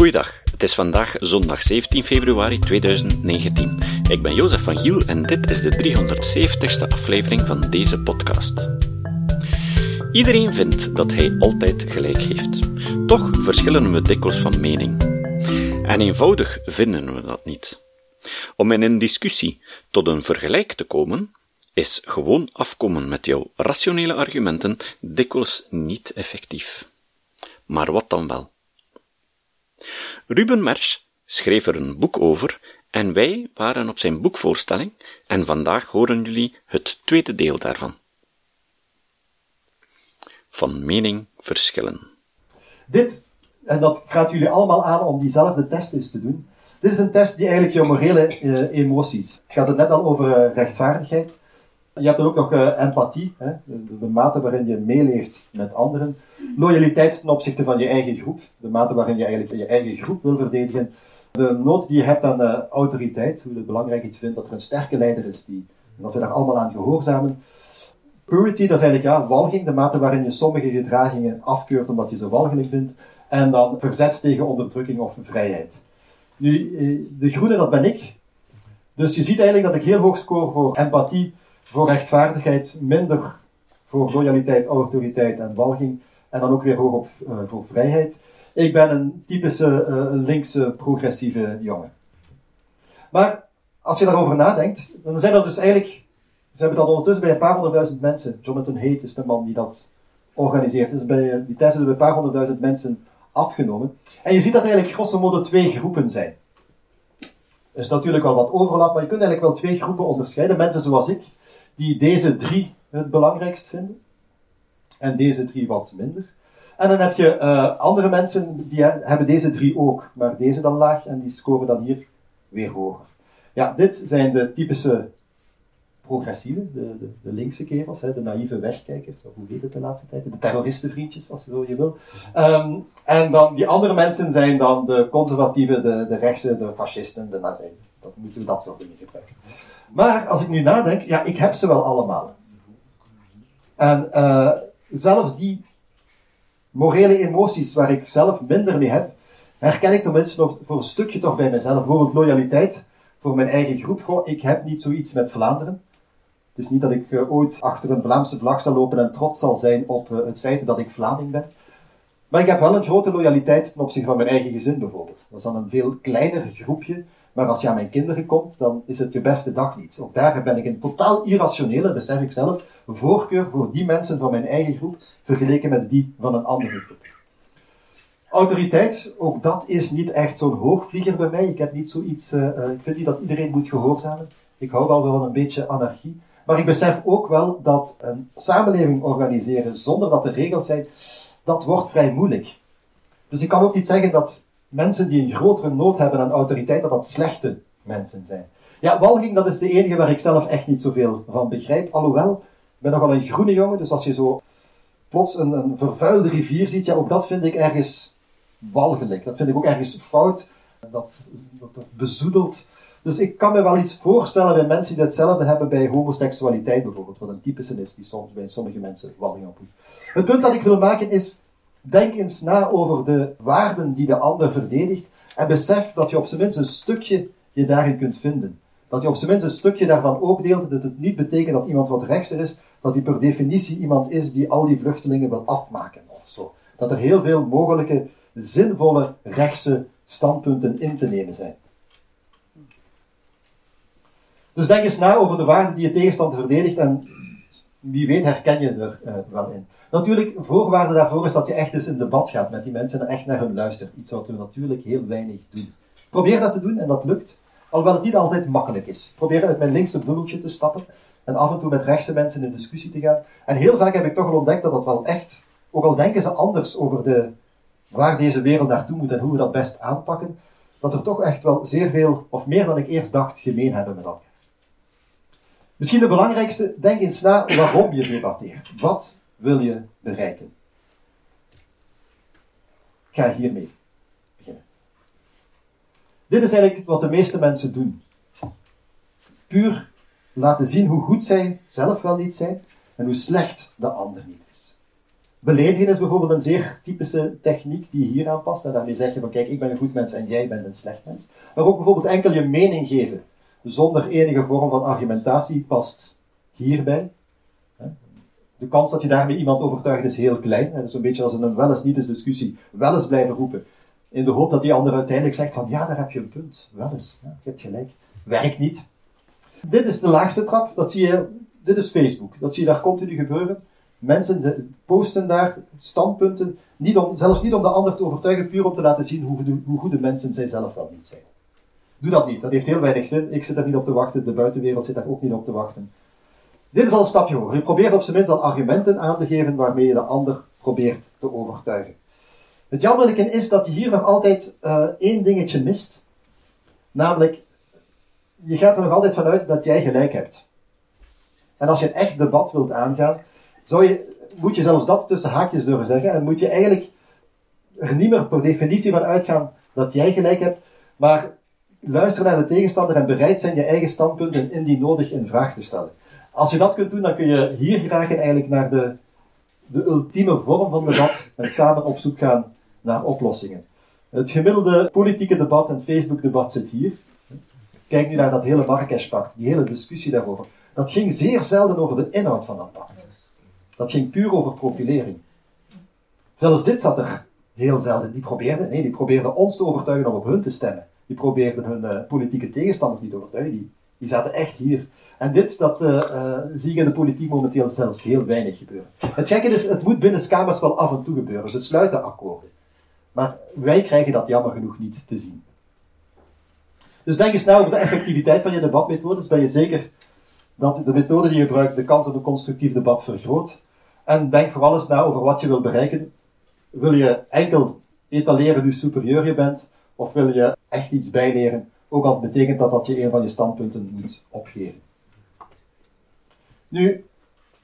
Goeiedag, het is vandaag zondag 17 februari 2019. Ik ben Jozef van Giel en dit is de 370ste aflevering van deze podcast. Iedereen vindt dat hij altijd gelijk heeft. Toch verschillen we dikwijls van mening. En eenvoudig vinden we dat niet. Om in een discussie tot een vergelijk te komen, is gewoon afkomen met jouw rationele argumenten dikwijls niet effectief. Maar wat dan wel? Ruben Mersch schreef er een boek over en wij waren op zijn boekvoorstelling en vandaag horen jullie het tweede deel daarvan. Van mening verschillen. Dit, en dat gaat jullie allemaal aan om diezelfde test eens te doen. Dit is een test die eigenlijk je morele uh, emoties. Ik had het net al over uh, rechtvaardigheid. Je hebt er ook nog uh, empathie, hè? De, mate waarin je meeleeft met anderen. Loyaliteit ten opzichte van je eigen groep, de mate waarin je eigenlijk je eigen groep wil verdedigen. De nood die je hebt aan uh, autoriteit, hoe het belangrijk is vindt dat er een sterke leider is, die, dat we daar allemaal aan gehoorzamen. Purity, dat is eigenlijk ja, walging, de mate waarin je sommige gedragingen afkeurt omdat je ze walgelijk vindt. En dan verzet tegen onderdrukking of vrijheid. Nu, eh, de groene, dat ben ik. Dus je ziet eigenlijk dat ik heel hoog score voor empathie, voor rechtvaardigheid, minder voor loyaliteit, autoriteit en walging. En dan ook weer hoog op uh, voor vrijheid. Ik ben een typische uh, linkse progressieve jongen. Maar als je daarover nadenkt, dan zijn er dus eigenlijk, ze hebben dat ondertussen bij een paar honderdduizend mensen. Jonathan Haidt is de man die dat organiseert. Dus bij die testen bij een paar honderdduizend mensen afgenomen. En je ziet dat er eigenlijk grosso modo twee groepen zijn. Er is natuurlijk wel wat overlap, maar je kunt eigenlijk wel twee groepen onderscheiden. Mensen zoals ik, die deze drie het belangrijkst vinden. En deze drie wat minder. En dan heb je uh, andere mensen die hebben deze drie ook, maar deze dan laag en die scoren dan hier weer hoger. Ja, dit zijn de typische progressieve, de, de, de linkse kerels, hè, de naïeve wegkijkers, of hoe heet het de laatste tijd, de terroristenvriendjes, als je zo wil. Um, en dan die andere mensen zijn dan de conservatieve, de, de rechtse, de fascisten, de nazi's. Dat moeten we dat soort dingen gebruiken. Maar als ik nu nadenk, ja, ik heb ze wel allemaal. En uh, zelfs die morele emoties waar ik zelf minder mee heb, herken ik tenminste nog voor een stukje toch bij mezelf. Bijvoorbeeld loyaliteit voor mijn eigen groep. Ik heb niet zoiets met Vlaanderen. Het is niet dat ik uh, ooit achter een Vlaamse vlag zal lopen en trots zal zijn op uh, het feit dat ik Vlaming ben. Maar ik heb wel een grote loyaliteit ten opzichte van mijn eigen gezin bijvoorbeeld. Dat is dan een veel kleiner groepje, maar als je aan mijn kinderen komt, dan is het je beste dag niet. Ook daar ben ik een totaal irrationele, besef ik zelf, voorkeur voor die mensen van mijn eigen groep vergeleken met die van een andere groep. Autoriteit, ook dat is niet echt zo'n hoogvlieger bij mij. Ik heb niet zoiets, uh, ik vind niet dat iedereen moet gehoorzamen. Ik hou wel van een beetje anarchie. Maar ik besef ook wel dat een samenleving organiseren zonder dat er regels zijn, dat wordt vrij moeilijk. Dus ik kan ook niet zeggen dat mensen die een grotere nood hebben aan autoriteit, dat dat slechte mensen zijn. Ja, walging, dat is de enige waar ik zelf echt niet zoveel van begrijp. Alhoewel, ik ben nogal een groene jongen, dus als je zo plots een, een vervuilde rivier ziet, ja, ook dat vind ik ergens walgelijk. Dat vind ik ook ergens fout. Dat, dat, dat bezoedelt. Dus ik kan me wel iets voorstellen bij mensen die hetzelfde hebben bij homoseksualiteit bijvoorbeeld, wat een typische is die soms bij sommige mensen walging opdoet. Het punt dat ik wil maken is, denk eens na over de waarden die de ander verdedigt en besef dat je op zijn minst een stukje je daarin kunt vinden. Dat je op zijn minst een stukje daarvan ook deelt, dat het niet betekent dat iemand wat rechtser is, dat hij per definitie iemand is die al die vluchtelingen wil afmaken of zo. Dat er heel veel mogelijke zinvolle rechtse standpunten in te nemen zijn. Dus denk eens na over de waarden die je tegenstander verdedigt en wie weet herken je er uh, wel in. Natuurlijk, voorwaarde daarvoor is dat je echt eens in debat gaat met die mensen en echt naar hun luistert. Iets wat we natuurlijk heel weinig doen. Probeer dat te doen en dat lukt. Alhoewel het niet altijd makkelijk is. Probeer uit mijn linkse bubbeltje te stappen en af en toe met rechtse mensen in discussie te gaan. En heel vaak heb ik toch al ontdekt dat dat wel echt, ook al denken ze anders over de, waar deze wereld naartoe moet en hoe we dat best aanpakken, dat er toch echt wel zeer veel, of meer dan ik eerst dacht, gemeen hebben met elkaar. Misschien de belangrijkste, denk eens na waarom je debatteert. Wat wil je bereiken? Ik ga hiermee beginnen. Dit is eigenlijk wat de meeste mensen doen. Puur laten zien hoe goed zij zelf wel niet zijn en hoe slecht de ander niet is. Beledigen is bijvoorbeeld een zeer typische techniek die hier aanpast. En daarmee zeg je van kijk, ik ben een goed mens en jij bent een slecht mens. Maar ook bijvoorbeeld enkel je mening geven, zonder enige vorm van argumentatie, past hierbij. De kans dat je daarmee iemand overtuigt is heel klein. Dat is een beetje als een wel eens niet eens discussie. Wel eens blijven roepen. In de hoop dat die ander uiteindelijk zegt van ja, daar heb je een punt. Wel eens. Ja, je hebt gelijk. Werkt niet. Dit is de laagste trap. Dat zie je, dit is Facebook. Dat zie je daar continu gebeuren. Mensen posten daar standpunten, niet om, zelfs niet om de ander te overtuigen, puur om te laten zien hoe, hoe goede mensen zij zelf wel niet zijn. Doe dat niet, dat heeft heel weinig zin. Ik zit daar niet op te wachten, de buitenwereld zit daar ook niet op te wachten. Dit is al een stapje hoger. Je probeert op zijn minst al argumenten aan te geven waarmee je de ander probeert te overtuigen. Het jammerlijke is dat je hier nog altijd uh, één dingetje mist. Namelijk, je gaat er nog altijd vanuit dat jij gelijk hebt. En als je een echt debat wilt aangaan, zou je, moet je zelfs dat tussen haakjes durven zeggen. En moet je eigenlijk er niet meer per definitie van uitgaan dat jij gelijk hebt, maar luisteren naar de tegenstander en bereid zijn je eigen standpunten indien nodig in vraag te stellen. Als je dat kunt doen, dan kun je hier graag eigenlijk naar de, de ultieme vorm van debat en samen op zoek gaan naar oplossingen. Het gemiddelde politieke debat en Facebook-debat zit hier. Kijk nu naar dat hele Marrakesh-pact, die hele discussie daarover. Dat ging zeer zelden over de inhoud van dat pact. Dat ging puur over profilering. Zelfs dit zat er heel zelden. Die probeerden, nee, die probeerden ons te overtuigen om op hun te stemmen. Die probeerden hun uh, politieke tegenstanders niet te overtuigen. Die zaten echt hier. En dit, dat uh, uh, zie je in de politiek momenteel zelfs heel weinig gebeuren. Het gekke is, het moet binnen kamers wel af en toe gebeuren. Ze sluiten akkoorden. Maar wij krijgen dat jammer genoeg niet te zien. Dus denk eens na over de effectiviteit van je debatmethodes. Ben je zeker dat de methode die je gebruikt de kans op een constructief debat vergroot? En denk vooral eens na over wat je wil bereiken. Wil je enkel etaleren hoe superieur je bent? Of wil je echt iets bijleren? Ook al betekent dat dat je een van je standpunten moet opgeven. Nu,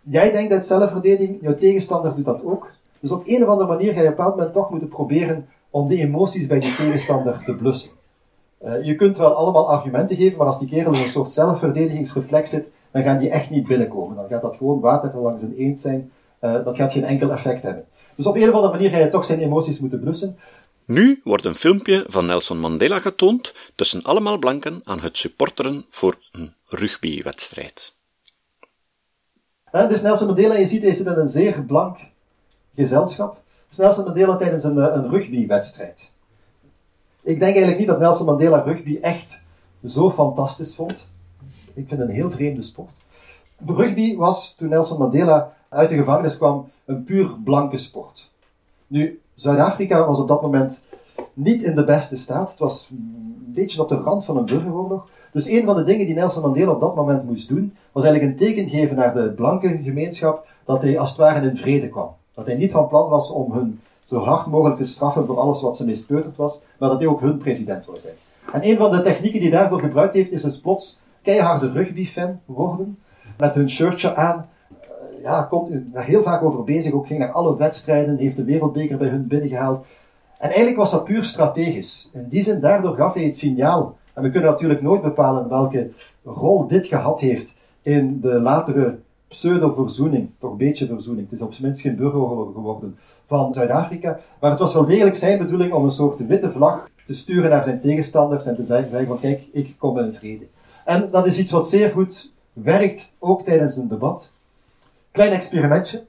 jij denkt uit zelfverdediging, jouw tegenstander doet dat ook. Dus op een of andere manier ga je op een bepaald moment toch moeten proberen om de emoties bij die tegenstander te blussen. Uh, je kunt wel allemaal argumenten geven, maar als die kerel in een soort zelfverdedigingsreflex zit, dan gaan die echt niet binnenkomen. Dan gaat dat gewoon water langs een eend zijn. Uh, dat gaat geen enkel effect hebben. Dus op een of andere manier ga je toch zijn emoties moeten blussen. Nu wordt een filmpje van Nelson Mandela getoond tussen allemaal blanken aan het supporteren voor een rugbywedstrijd. Dus Nelson Mandela, je ziet, hij zit in een zeer blank gezelschap. Nelson Mandela tijdens een, eh, een rugbywedstrijd. Ik denk eigenlijk niet dat Nelson Mandela rugby echt zo fantastisch vond. Ik vind het een heel vreemde sport. Rugby was, toen Nelson Mandela uit de gevangenis kwam, een puur blanke sport. Nu, Zuid-Afrika was op dat moment niet in de beste staat. Het was een beetje op de rand van een burgeroorlog. Dus een van de dingen die Nelson Mandela op dat moment moest doen, was eigenlijk een teken geven naar de blanke gemeenschap dat hij als het ware in vrede kwam. Dat hij niet van plan was om hun zo hard mogelijk te straffen voor alles wat ze mispeuterd was, maar dat hij ook hun president wil zijn. En een van de technieken die daarvoor gebruikt heeft, is dus plots keiharde rugbyfan worden, met hun shirtje aan. Uh, ja, komt daar heel vaak over bezig, ook ging naar alle wedstrijden, heeft de wereldbeker bij hun binnengehaald. En eigenlijk was dat puur strategisch. In die zin, daardoor gaf hij het signaal. En we kunnen natuurlijk nooit bepalen welke rol dit gehad heeft in de latere pseudo-verzoening, toch een beetje verzoening. Het is op zijn minst geen burgeroorlog geworden van Zuid-Afrika. Maar het was wel degelijk zijn bedoeling om een soort witte vlag te sturen naar zijn tegenstanders en te zeggen van kijk, ik kom in vrede. En dat is iets wat zeer goed werkt, ook tijdens een debat. Klein experimentje.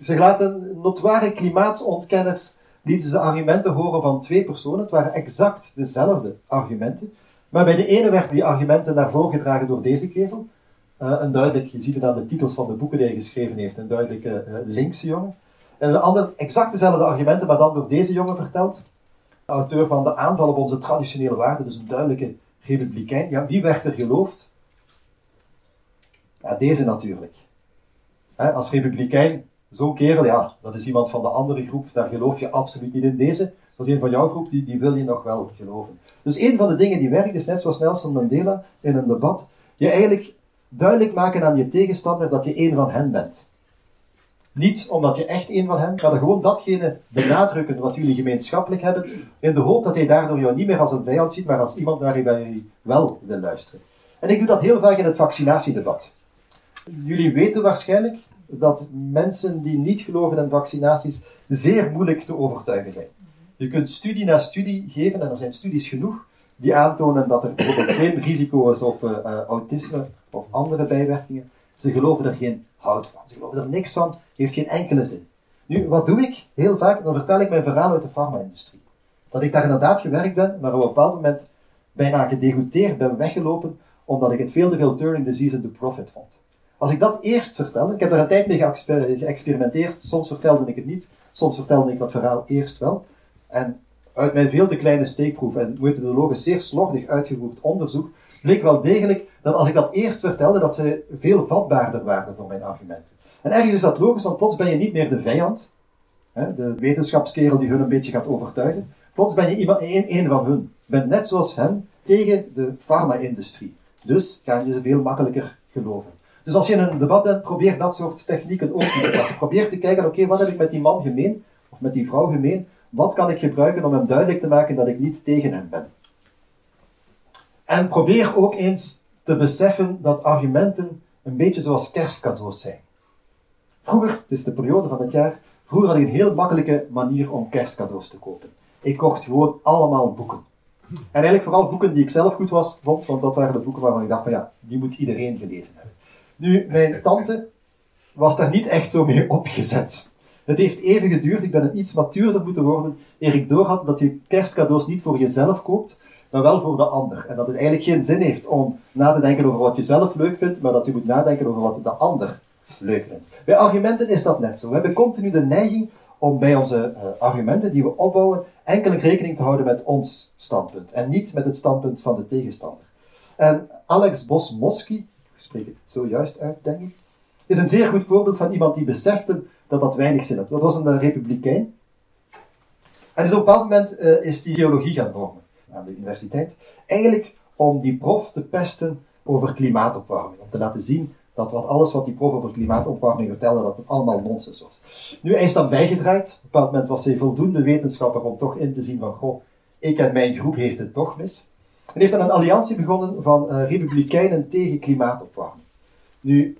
Ze laten notoire klimaatontkenners lieten ze argumenten horen van twee personen. Het waren exact dezelfde argumenten. Maar bij de ene werden die argumenten naar voren gedragen door deze kerel. Uh, een duidelijk, je ziet het aan de titels van de boeken die hij geschreven heeft, een duidelijke uh, linkse jongen. En de andere, exact dezelfde argumenten, maar dan door deze jongen verteld. Auteur van De aanval op onze traditionele waarden, dus een duidelijke republikein. Ja, wie werd er geloofd? Ja, deze natuurlijk. als republikein, zo'n kerel, ja, dat is iemand van de andere groep, daar geloof je absoluut niet in. Deze, dat is een van jouw groep, die, die wil je nog wel geloven. Dus een van de dingen die werkt, is net zoals Nelson Mandela in een debat, je eigenlijk duidelijk maken aan je tegenstander dat je één van hen bent. Niet omdat je echt één van hen, maar gewoon datgene benadrukken wat jullie gemeenschappelijk hebben, in de hoop dat hij daardoor jou niet meer als een vijand ziet, maar als iemand naar wie wel wil luisteren. En ik doe dat heel vaak in het vaccinatiedebat. Jullie weten waarschijnlijk, dat mensen die niet geloven in vaccinaties zeer moeilijk te overtuigen zijn. Je kunt studie na studie geven, en er zijn studies genoeg, die aantonen dat er bijvoorbeeld geen risico is op uh, autisme of andere bijwerkingen. Ze geloven er geen hout van. Ze geloven er niks van, heeft geen enkele zin. Nu, wat doe ik? Heel vaak, dan vertel ik mijn verhaal uit de farma-industrie. Dat ik daar inderdaad gewerkt ben, maar op een bepaald moment bijna gedegoteerd ben weggelopen, omdat ik het veel te veel turning the season to profit vond. Als ik dat eerst vertel, ik heb daar een tijd mee geëxperimenteerd, soms vertelde ik het niet, soms vertelde ik dat verhaal eerst wel. En uit mijn veel te kleine steekproef en methodologisch zeer slordig uitgevoerd onderzoek, bleek wel degelijk dat als ik dat eerst vertelde, dat ze veel vatbaarder waren voor mijn argumenten. En ergens is dat logisch, want plots ben je niet meer de vijand, hè, de wetenschapskerel die hun een beetje gaat overtuigen. Plots ben je iemand, een, van hun. Je bent net zoals hen tegen de farma-industrie. Dus gaan je ze veel makkelijker geloven. Dus als je in een debat bent, probeer dat soort technieken ook te passen. Probeer te kijken, oké, wat heb ik met die man gemeen, of met die vrouw gemeen, wat kan ik gebruiken om hem duidelijk te maken dat ik niet tegen hem ben? En probeer ook eens te beseffen dat argumenten een beetje zoals kerstcadeaus zijn. Vroeger, het is de periode van het jaar, vroeger had ik een heel makkelijke manier om kerstcadeaus te kopen. Ik kocht gewoon allemaal boeken. En eigenlijk vooral boeken die ik zelf goed was, vond, want dat waren de boeken waarvan ik dacht van ja, die moet iedereen gelezen hebben. Nu, mijn tante was daar niet echt zo mee opgezet. Het heeft even geduurd, ik ben een iets matuurder moeten worden, eer ik doorhad dat je kerstcadeaus niet voor jezelf koopt, maar wel voor de ander. En dat het eigenlijk geen zin heeft om na te denken over wat je zelf leuk vindt, maar dat je moet nadenken over wat de ander leuk vindt. Bij argumenten is dat net zo. We hebben continu de neiging om bij onze uh, argumenten die we opbouwen enkel rekening te houden met ons standpunt en niet met het standpunt van de tegenstander. En Alex Bos-Moski, ik spreek het zojuist uit, denk ik, is een zeer goed voorbeeld van iemand die besefte dat dat weinig zin had. Dat was een uh, republikein. En dus op een bepaald moment uh, is die theologie gaan vormen aan de universiteit. Eigenlijk om die prof te pesten over klimaatopwarming. Om te laten zien dat wat alles wat die prof over klimaatopwarming vertelde, dat het allemaal nonsens was. Nu, hij is dan bijgedraaid. Op een bepaald moment was hij voldoende wetenschapper om toch in te zien van, goh, ik en mijn groep heeft het toch mis. En heeft dan een alliantie begonnen van uh, republikeinen tegen klimaatopwarming. Nu,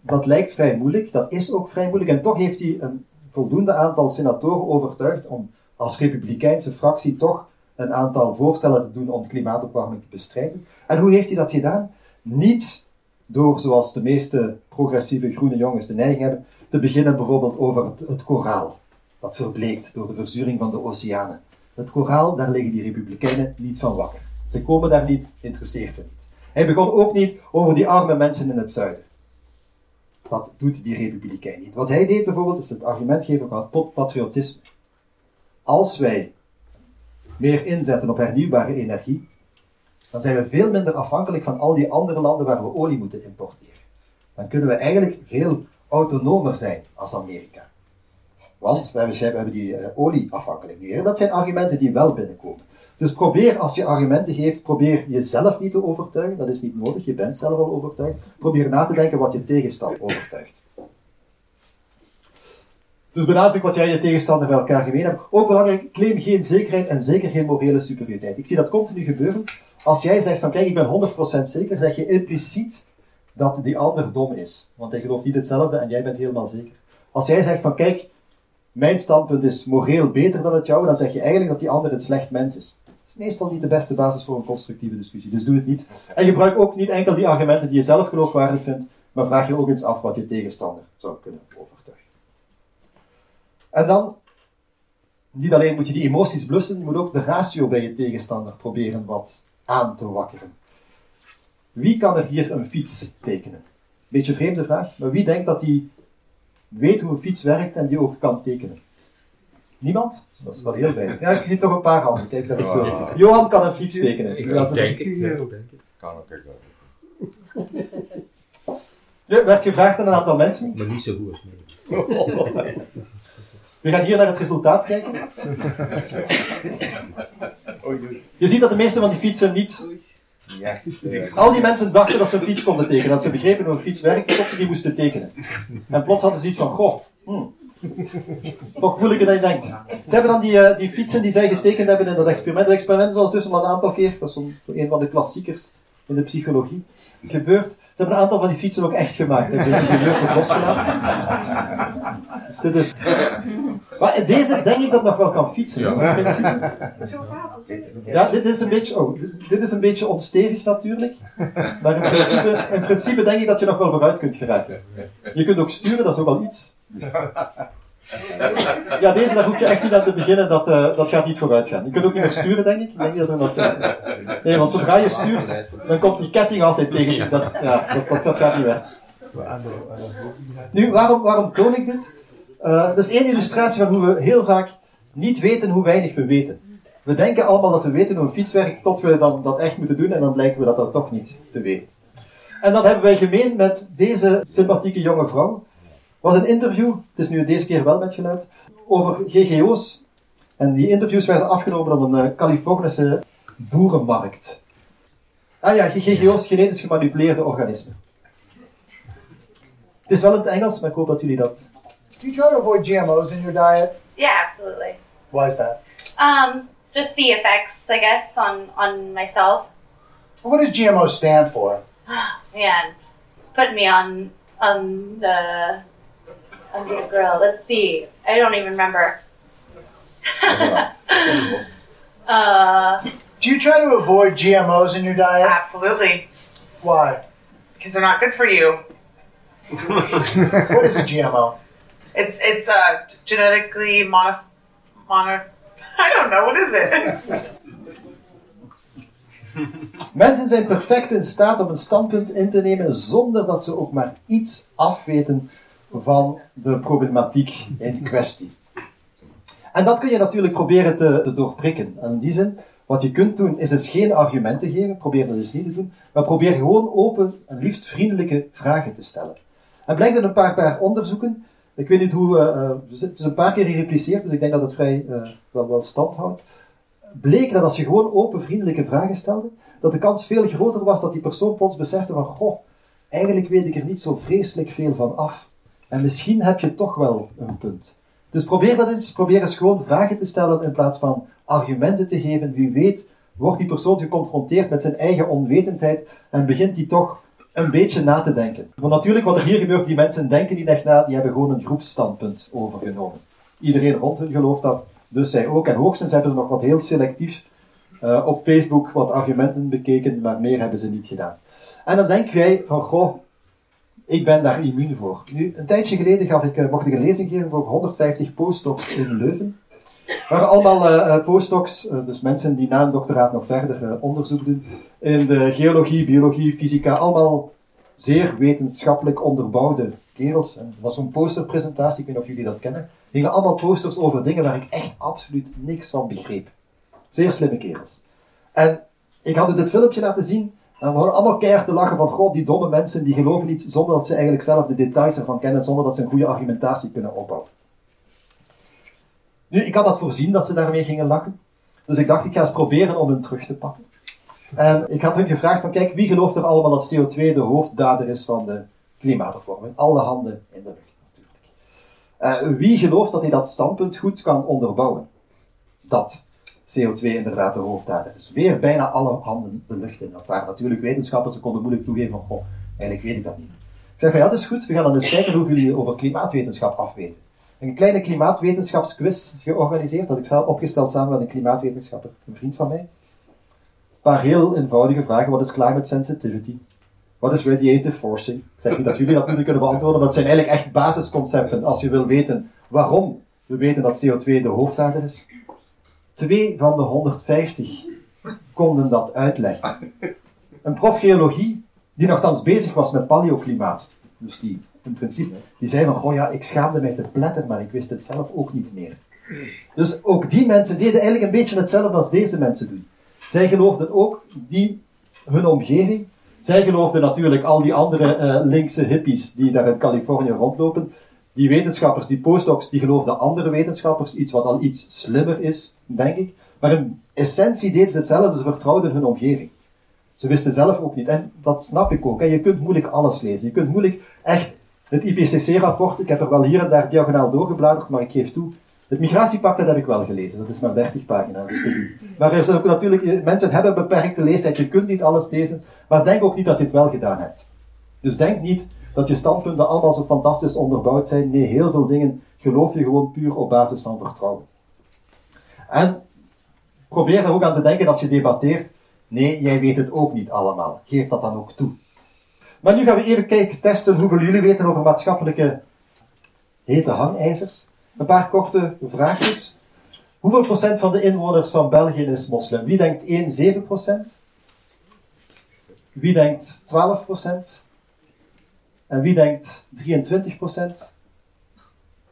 dat lijkt vrij moeilijk, dat is ook vrij moeilijk, en toch heeft hij een voldoende aantal senatoren overtuigd om als republikeinse fractie toch een aantal voorstellen te doen om klimaatopwarming te bestrijden. En hoe heeft hij dat gedaan? Niet door, zoals de meeste progressieve groene jongens de neiging hebben, te beginnen bijvoorbeeld over het, het koraal. Dat verbleekt door de verzuring van de oceanen. Het koraal, daar liggen die republikeinen niet van wakker. Ze komen daar niet, interesseert hen niet. Hij begon ook niet over die arme mensen in het zuiden. Dat doet die republikein niet. Wat hij deed bijvoorbeeld, is het argument geven van patriotisme. Als wij meer inzetten op hernieuwbare energie, dan zijn we veel minder afhankelijk van al die andere landen waar we olie moeten importeren. Dan kunnen we eigenlijk veel autonomer zijn als Amerika. Want we hebben, die uh, olieafhankelijk nu. Dat zijn argumenten die wel binnenkomen. Dus probeer, als je argumenten geeft, probeer jezelf niet te overtuigen. Dat is niet nodig, je bent zelf al overtuigd. Probeer na te denken wat je tegenstander overtuigt. Dus benadruk wat jij en je tegenstander bij elkaar gemeen hebt. Ook belangrijk, claim geen zekerheid en zeker geen morele superioriteit. Ik zie dat continu gebeuren. Als jij zegt van kijk, ik ben 100% zeker, zeg je impliciet dat die ander dom is. Want hij gelooft niet hetzelfde en jij bent helemaal zeker. Als jij zegt van kijk, mijn standpunt is moreel beter dan het jouwe, dan zeg je eigenlijk dat die ander een slecht mens is. Is meestal niet de beste basis voor een constructieve discussie, dus doe het niet. En gebruik ook niet enkel die argumenten die je zelf geloofwaardig vindt, maar vraag je ook eens af wat je tegenstander zou kunnen overtuigen. En dan, niet alleen moet je die emoties blussen, je moet ook de ratio bij je tegenstander proberen wat aan te wakkeren. Wie kan er hier een fiets tekenen? Beetje vreemde vraag, maar wie denkt dat hij weet hoe een fiets werkt en die ook kan tekenen? Niemand? Dat is wel heel weinig. Ja, je ziet toch een paar handen. Kijk, dat is zo. Johan kan een fiets tekenen. Ik, denk het. Ik Kan ook Je werd gevraagd aan een aantal mensen. Maar niet zo goed als mij. We gaan hier naar het resultaat kijken. Je ziet dat de meeste van die fietsen niet... Ja. Al die mensen dachten dat ze een fiets konden tekenen. Dat ze begrepen hoe een fiets werkte, tot ze die moesten tekenen. En plots hadden ze iets van, goh, hm, toch moeilijker dan je denkt. Ze hebben dan die, uh, die fietsen die zij getekend hebben in dat experiment. Dat experiment is ondertussen al een aantal keer, dat is een van de klassiekers in de psychologie, gebeurd. Ze hebben een aantal van die fietsen ook echt gemaakt. Hebben ze in de losgelaten. Dus dit is... Maar deze denk ik dat nog wel kan fietsen. in principe. Ja, dit is een beetje, oh, dit- dit is een beetje onstevig natuurlijk. Maar in principe, in principe denk ik dat je nog wel vooruit kunt geraken. Je kunt ook sturen, dat is ook al iets. Ja, deze, daar hoef je echt niet aan te beginnen, dat, eh, dat gaat niet vooruit gaan. Je kunt ook niet meer sturen, denk ik. Ik denk dat Nee, want zodra je stuurt, dan komt die ketting altijd tegen je. Dat, ja, dat, dat, gaat niet weg. Nu, waarom, waarom toon ik dit? Eh, dat is één illustratie van hoe we heel vaak niet weten hoe weinig we weten. We denken allemaal dat we weten hoe een fiets werkt, tot we dan dat echt moeten doen, en dan blijken we dat dan toch niet te weten. En dat hebben wij gemeen met deze sympathieke jonge vrouw. Was een interview, het is nu deze keer wel met geluid, over GGO's. En die interviews werden afgenomen op een eh, Californische boerenmarkt. Ah ja, GGO's, genetisch gemanipuleerde organismen. Het is wel in het Engels, maar ik hoop dat jullie dat... Do you try to avoid GMOs in your diet? Yeah, absolutely. Why is that? Um, just the effects, I guess, on on myself. What does GMO stand for? Man, put me on on the under the grill. Let's see. I don't even remember. uh, Do you try to avoid GMOs in your diet? Absolutely, Why? because they're not good for you. What is a GMO? It's it's uh, genetically mono, mono. I don't know what is it. Mensen zijn perfect in staat om een standpunt in te nemen zonder dat ze ook maar iets afweten van de problematiek in kwestie. En dat kun je natuurlijk proberen te, te doorprikken. En in die zin, wat je kunt doen, is dus geen argumenten geven, probeer dat dus niet te doen, maar probeer gewoon open en liefst vriendelijke vragen te stellen. En blijkt uit een paar, paar onderzoeken, ik weet niet hoe, eh, het is een paar keer gerepliceerd, dus ik denk dat het vrij eh, wel, wel stand houdt bleek dat als je gewoon open, vriendelijke vragen stelde, dat de kans veel groter was dat die persoon plots besefte van, goh, eigenlijk weet ik er niet zo vreselijk veel van af. En misschien heb je toch wel een punt. Dus probeer dat eens, probeer eens gewoon vragen te stellen in plaats van argumenten te geven. Wie weet, wordt die persoon geconfronteerd met zijn eigen onwetendheid en begint hij toch een beetje na te denken. Want natuurlijk, wat er hier gebeurt, die mensen denken niet echt na, die hebben gewoon een groepsstandpunt overgenomen. Iedereen rond hun gelooft dat, dus zij ook. En hoogstens hebben ze nog wat heel selectief eh, op Facebook wat argumenten bekeken, maar meer hebben ze niet gedaan. En dan denken wij van, goh, ik ben daar immuun voor. Nu, een tijdje geleden gaf ik, eh, mocht ik een lezing geven voor 150 postdocs in Leuven. Het waren allemaal eh, postdocs, dus mensen die na een doctoraat nog verder onderzoek doen in de geologie, biologie, fysica, allemaal zeer wetenschappelijk onderbouwde kerels. En er was zo'n posterpresentatie, ik weet niet of jullie dat kennen. Gingen allemaal posters over dingen waar ik echt absoluut niks van begreep. Zeer slimme kerels. En ik had dit filmpje laten zien. En we hadden allemaal keihard te lachen van, god, die domme mensen, die geloven iets zonder dat ze eigenlijk zelf de details ervan kennen, zonder dat ze een goede argumentatie kunnen opbouwen. Nu, ik had dat voorzien dat ze daarmee gingen lachen. Dus ik dacht, ik ga eens proberen om hen terug te pakken. En ik had hun gevraagd van, kijk, wie gelooft er allemaal dat CO2 de hoofddader is van de klimaatopwarming? Alle handen in de lucht, natuurlijk. Eh, wie gelooft dat hij dat standpunt goed kan onderbouwen? Dat CO2 inderdaad de hoofddader is. Weer bijna alle handen de lucht in. Dat waren natuurlijk wetenschappers, ze konden moeilijk toegeven van, goh, eigenlijk weet ik dat niet. Ik zei van, ja, dat is goed, we gaan dan eens kijken hoeveel jullie over klimaatwetenschap afweten. Een kleine klimaatwetenschapsquiz georganiseerd, dat ik zelf opgesteld samen met een klimaatwetenschapper, een vriend van mij. Een paar heel eenvoudige vragen. Wat is climate sensitivity? Wat is radiative forcing? Ik zeg niet dat jullie dat moeten kunnen beantwoorden, dat zijn eigenlijk echt basisconcepten als je wil weten waarom we weten dat CO2 de hoofdader is. Twee van de 150 konden dat uitleggen. Een prof geologie, die nogthans bezig was met paleoklimaat, dus die in principe, die zei van, oh ja, ik schaamde mij te pletten, maar ik wist het zelf ook niet meer. Dus ook die mensen deden eigenlijk een beetje hetzelfde als deze mensen doen. Zij geloofden ook die, hun omgeving. Zij geloofden natuurlijk al die andere eh, linkse hippies die daar in Californië rondlopen. Die wetenschappers, die postdocs, die geloofden andere wetenschappers, iets wat al iets slimmer is, denk ik. Maar in essentie deden ze hetzelfde, ze vertrouwden hun omgeving. Ze wisten zelf ook niet. En dat snap ik ook. Je kunt moeilijk alles lezen. Je kunt moeilijk echt het IPCC-rapport, ik heb er wel hier en daar diagonaal doorgebladerd, maar ik geef toe, het migratiepact heb ik wel gelezen. Dat is maar 30 pagina's dus. Maar er zijn ook natuurlijk, mensen hebben beperkte leestijd, je kunt niet alles lezen, maar denk ook niet dat je het wel gedaan hebt. Dus denk niet dat je standpunten allemaal zo fantastisch onderbouwd zijn. Nee, heel veel dingen geloof je gewoon puur op basis van vertrouwen. En probeer er ook aan te denken als je debatteert. Nee, jij weet het ook niet allemaal. Geef dat dan ook toe. Maar nu gaan we even kijken, testen hoeveel jullie weten over maatschappelijke hete hangijzers. Een paar korte vraagjes. Hoeveel procent van de inwoners van België is moslim? Wie denkt 1, 7 procent? Wie denkt 12 procent? En wie denkt 23 procent?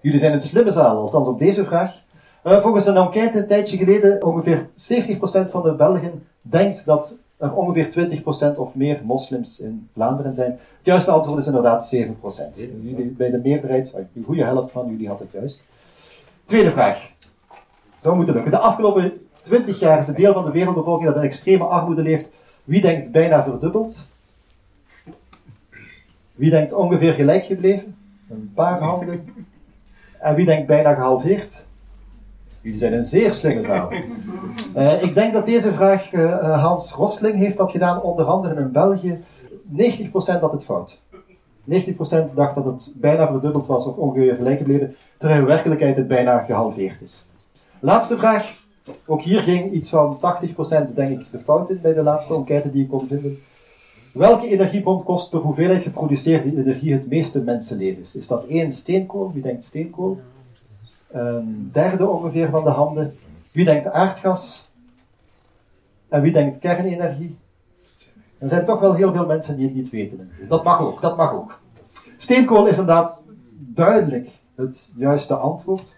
Jullie zijn een slimme zaal, althans op deze vraag. Uh, volgens een enquête een tijdje geleden, ongeveer 70 procent van de Belgen denkt dat er ongeveer 20% of meer moslims in Vlaanderen zijn. Het juiste antwoord is inderdaad 7%. Jullie, bij de meerderheid, de goede helft van jullie had het juist. Tweede vraag. Zou moeten lukken. De afgelopen 20 jaar is het deel van de wereldbevolking dat in extreme armoede leeft. Wie denkt bijna verdubbeld? Wie denkt ongeveer gelijk gebleven? Een paar handen. En wie denkt bijna gehalveerd? Jullie zijn een zeer slimme zaal. Uh, ik denk dat deze vraag, uh, Hans Rosling heeft dat gedaan, onder andere in België. 90% had het fout. 90% dacht dat het bijna verdubbeld was of ongeveer gelijk gebleven, terwijl in werkelijkheid het bijna gehalveerd is. Laatste vraag. Ook hier ging iets van 80% denk ik de fout in bij de laatste enquête die ik kon vinden. Welke energiebron kost per hoeveelheid geproduceerde energie het meeste mensenlevens? Is dat één steenkool? Wie denkt steenkool? Een derde ongeveer van de handen. Wie denkt aardgas? En wie denkt kernenergie? Er zijn toch wel heel veel mensen die het niet weten. Dat mag ook, dat mag ook. Steenkool is inderdaad duidelijk het juiste antwoord.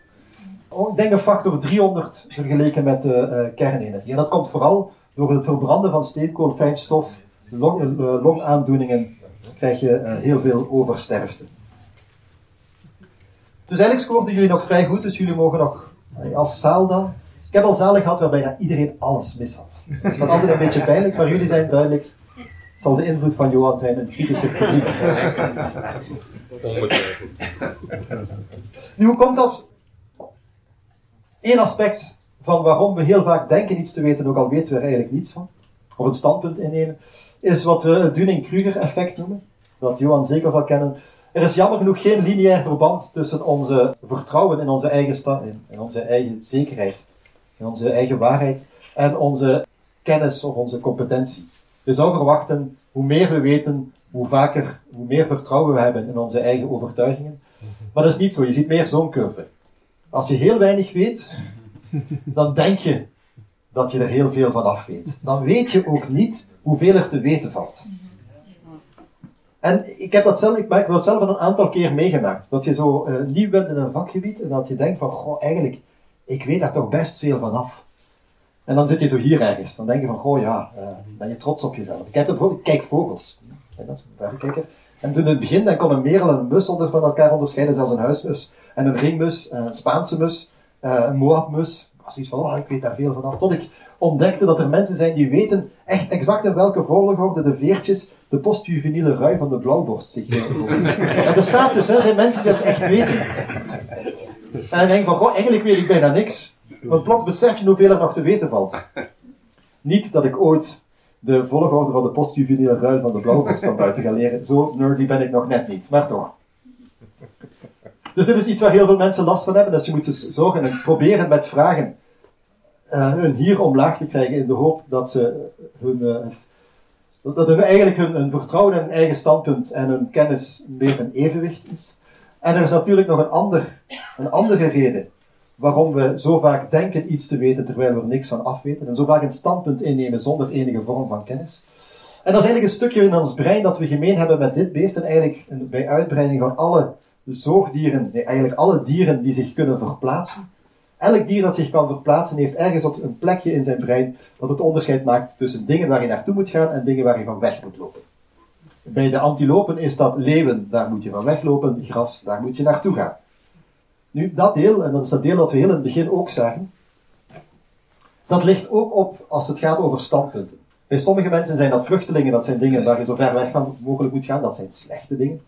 Oh, ik denk een factor 300 vergeleken met uh, kernenergie. En dat komt vooral door het verbranden van steenkool, fijnstof, long, uh, longaandoeningen, krijg je heel veel oversterfte. Dus eigenlijk scoorden jullie nog vrij goed, dus jullie mogen nog, als zaal dan. Ik heb al zalen gehad waar bijna iedereen alles mis had. Dat is dan altijd een beetje pijnlijk, maar jullie zijn duidelijk. Het zal de invloed van Johan zijn in kritische publiek. Nu, hoe komt dat? Eén aspect van waarom we heel vaak denken iets te weten, ook al weten we er eigenlijk niets van, of een standpunt innemen, is wat we het Dunning-Kruger-effect noemen. Dat Johan zeker zal kennen. Er is jammer genoeg geen lineair verband tussen onze vertrouwen in onze eigen, sta in onze eigen zekerheid, in onze eigen waarheid en onze kennis of onze competentie. Je zou verwachten, hoe meer we weten, hoe vaker, hoe meer vertrouwen we hebben in onze eigen overtuigingen. Maar dat is niet zo. Je ziet meer zo'n curve. Als je heel weinig weet, dan denk je dat je er heel veel van af weet. Dan weet je ook niet hoeveel er te weten valt. En ik heb dat zelf, ik heb het zelf een aantal keer meegemaakt. Dat je zo uh, nieuw bent in een vakgebied en dat je denkt van, goh, eigenlijk, ik weet daar toch best veel van af. En dan zit je zo hier ergens. Dan denk je van, goh ja, uh, ben je trots op jezelf. Ik heb bijvoorbeeld, kijk vogels. Ja, dat is een verrekijker. En toen in het begin, dan kon een merel en een mus onder van elkaar onderscheiden, zelfs een huismus en een ringmus, een Spaanse mus, een Moabmus. Ik was van, oh, ik weet daar veel van af. Tot ik ontdekte dat er mensen zijn die weten echt exact in welke volgorde de veertjes de postjuveniele rui van de blauwborst zich. Dat bestaat dus, hè. Zijn mensen die dat echt weten. En dan denk ik van, goh, eigenlijk weet ik bijna niks. Want plots besef je hoeveel er nog te weten valt. Niet dat ik ooit de volgorde van de postjuveniele rui van de blauwborst van buiten ga leren. Zo nerdy ben ik nog net niet, maar toch. Dus dit is iets waar heel veel mensen last van hebben. Dus je moet zorgen en proberen met vragen uh, hun hier omlaag te krijgen in de hoop dat ze hun, uh, dat hun eigenlijk hun, hun vertrouwen in hun eigen standpunt en hun kennis meer een evenwicht is. En er is natuurlijk nog een, ander, een andere reden waarom we zo vaak denken iets te weten terwijl we er niks van afweten en zo vaak een standpunt innemen zonder enige vorm van kennis. En dat is eigenlijk een stukje in ons brein dat we gemeen hebben met dit beest en eigenlijk bij uitbreiding van alle zoogdieren, nee, eigenlijk alle dieren die zich kunnen verplaatsen. Elk dier dat zich kan verplaatsen heeft ergens op een plekje in zijn brein dat het onderscheid maakt tussen dingen waar je naartoe moet gaan en dingen waar je van weg moet lopen. Bij de antilopen is dat leeuwen, daar moet je van weglopen, gras, daar moet je naartoe gaan. Nu, dat deel, en dat is dat deel wat we heel in het begin ook zagen, dat ligt ook op als het gaat over standpunten. Bij sommige mensen zijn dat vluchtelingen, dat zijn dingen waar je zo ver weg van mogelijk moet gaan, dat zijn slechte dingen.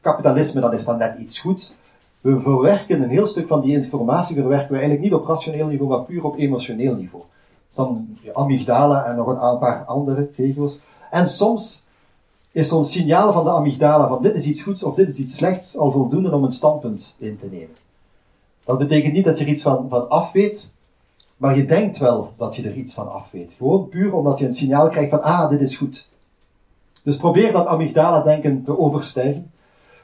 Kapitalisme, dan is dat net iets goeds. We verwerken een heel stuk van die informatie, verwerken we eigenlijk niet op rationeel niveau, maar puur op emotioneel niveau. Is dan amygdala en nog een paar andere regio's. En soms is zo'n signaal van de amygdala van dit is iets goeds of dit is iets slechts al voldoende om een standpunt in te nemen. Dat betekent niet dat je er iets van, van af weet, maar je denkt wel dat je er iets van af weet. Gewoon puur omdat je een signaal krijgt van ah, dit is goed. Dus probeer dat amygdala-denken te overstijgen.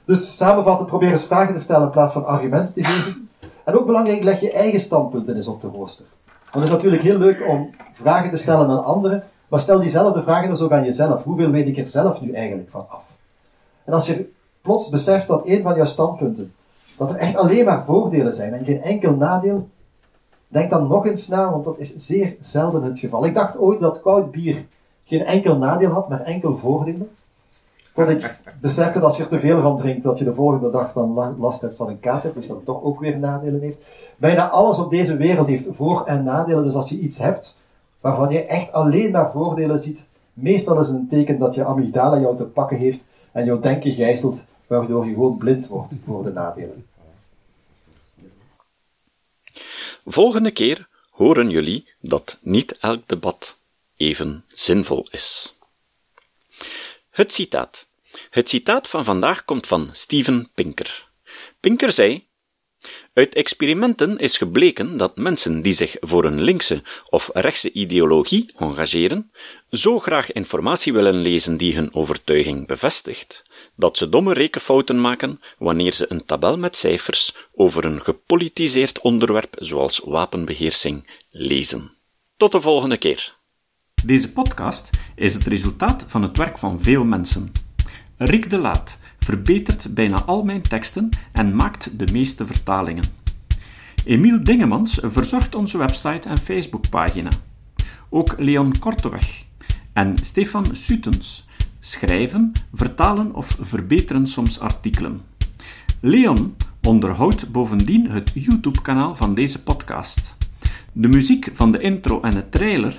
Dus samenvattend, probeer eens vragen te stellen in plaats van argumenten te geven. En ook belangrijk, leg je eigen standpunten eens op de rooster. Want het is natuurlijk heel leuk om vragen te stellen aan anderen, maar stel diezelfde vragen dus ook aan jezelf. Hoeveel weet ik er zelf nu eigenlijk van af? En als je plots beseft dat een van jouw standpunten, dat er echt alleen maar voordelen zijn en geen enkel nadeel, denk dan nog eens na, want dat is zeer zelden het geval. Ik dacht ooit dat koud bier geen enkel nadeel had, maar enkel voordelen. Tot ik besefte dat als je er te veel van drinkt, dat je de volgende dag dan la- last hebt van een kater, dus dat toch ook weer nadelen heeft. Bijna alles op deze wereld heeft voor- en nadelen, dus als je iets hebt waarvan je echt alleen maar voordelen ziet, meestal is het een teken dat je amygdala jou te pakken heeft en jouw denken gijzelt, waardoor je gewoon blind wordt voor de nadelen. Volgende keer horen jullie dat niet elk debat even zinvol is. Het citaat. Het citaat van vandaag komt van Steven Pinker. Pinker zei: Uit experimenten is gebleken dat mensen die zich voor een linkse of rechtse ideologie engageren, zo graag informatie willen lezen die hun overtuiging bevestigt, dat ze domme rekenfouten maken wanneer ze een tabel met cijfers over een gepolitiseerd onderwerp zoals wapenbeheersing lezen. Tot de volgende keer. Deze podcast is het resultaat van het werk van veel mensen. Rick de Laat verbetert bijna al mijn teksten en maakt de meeste vertalingen. Emiel Dingemans verzorgt onze website en Facebookpagina. Ook Leon Korteweg en Stefan Sutens schrijven, vertalen of verbeteren soms artikelen. Leon onderhoudt bovendien het YouTube-kanaal van deze podcast. De muziek van de intro en de trailer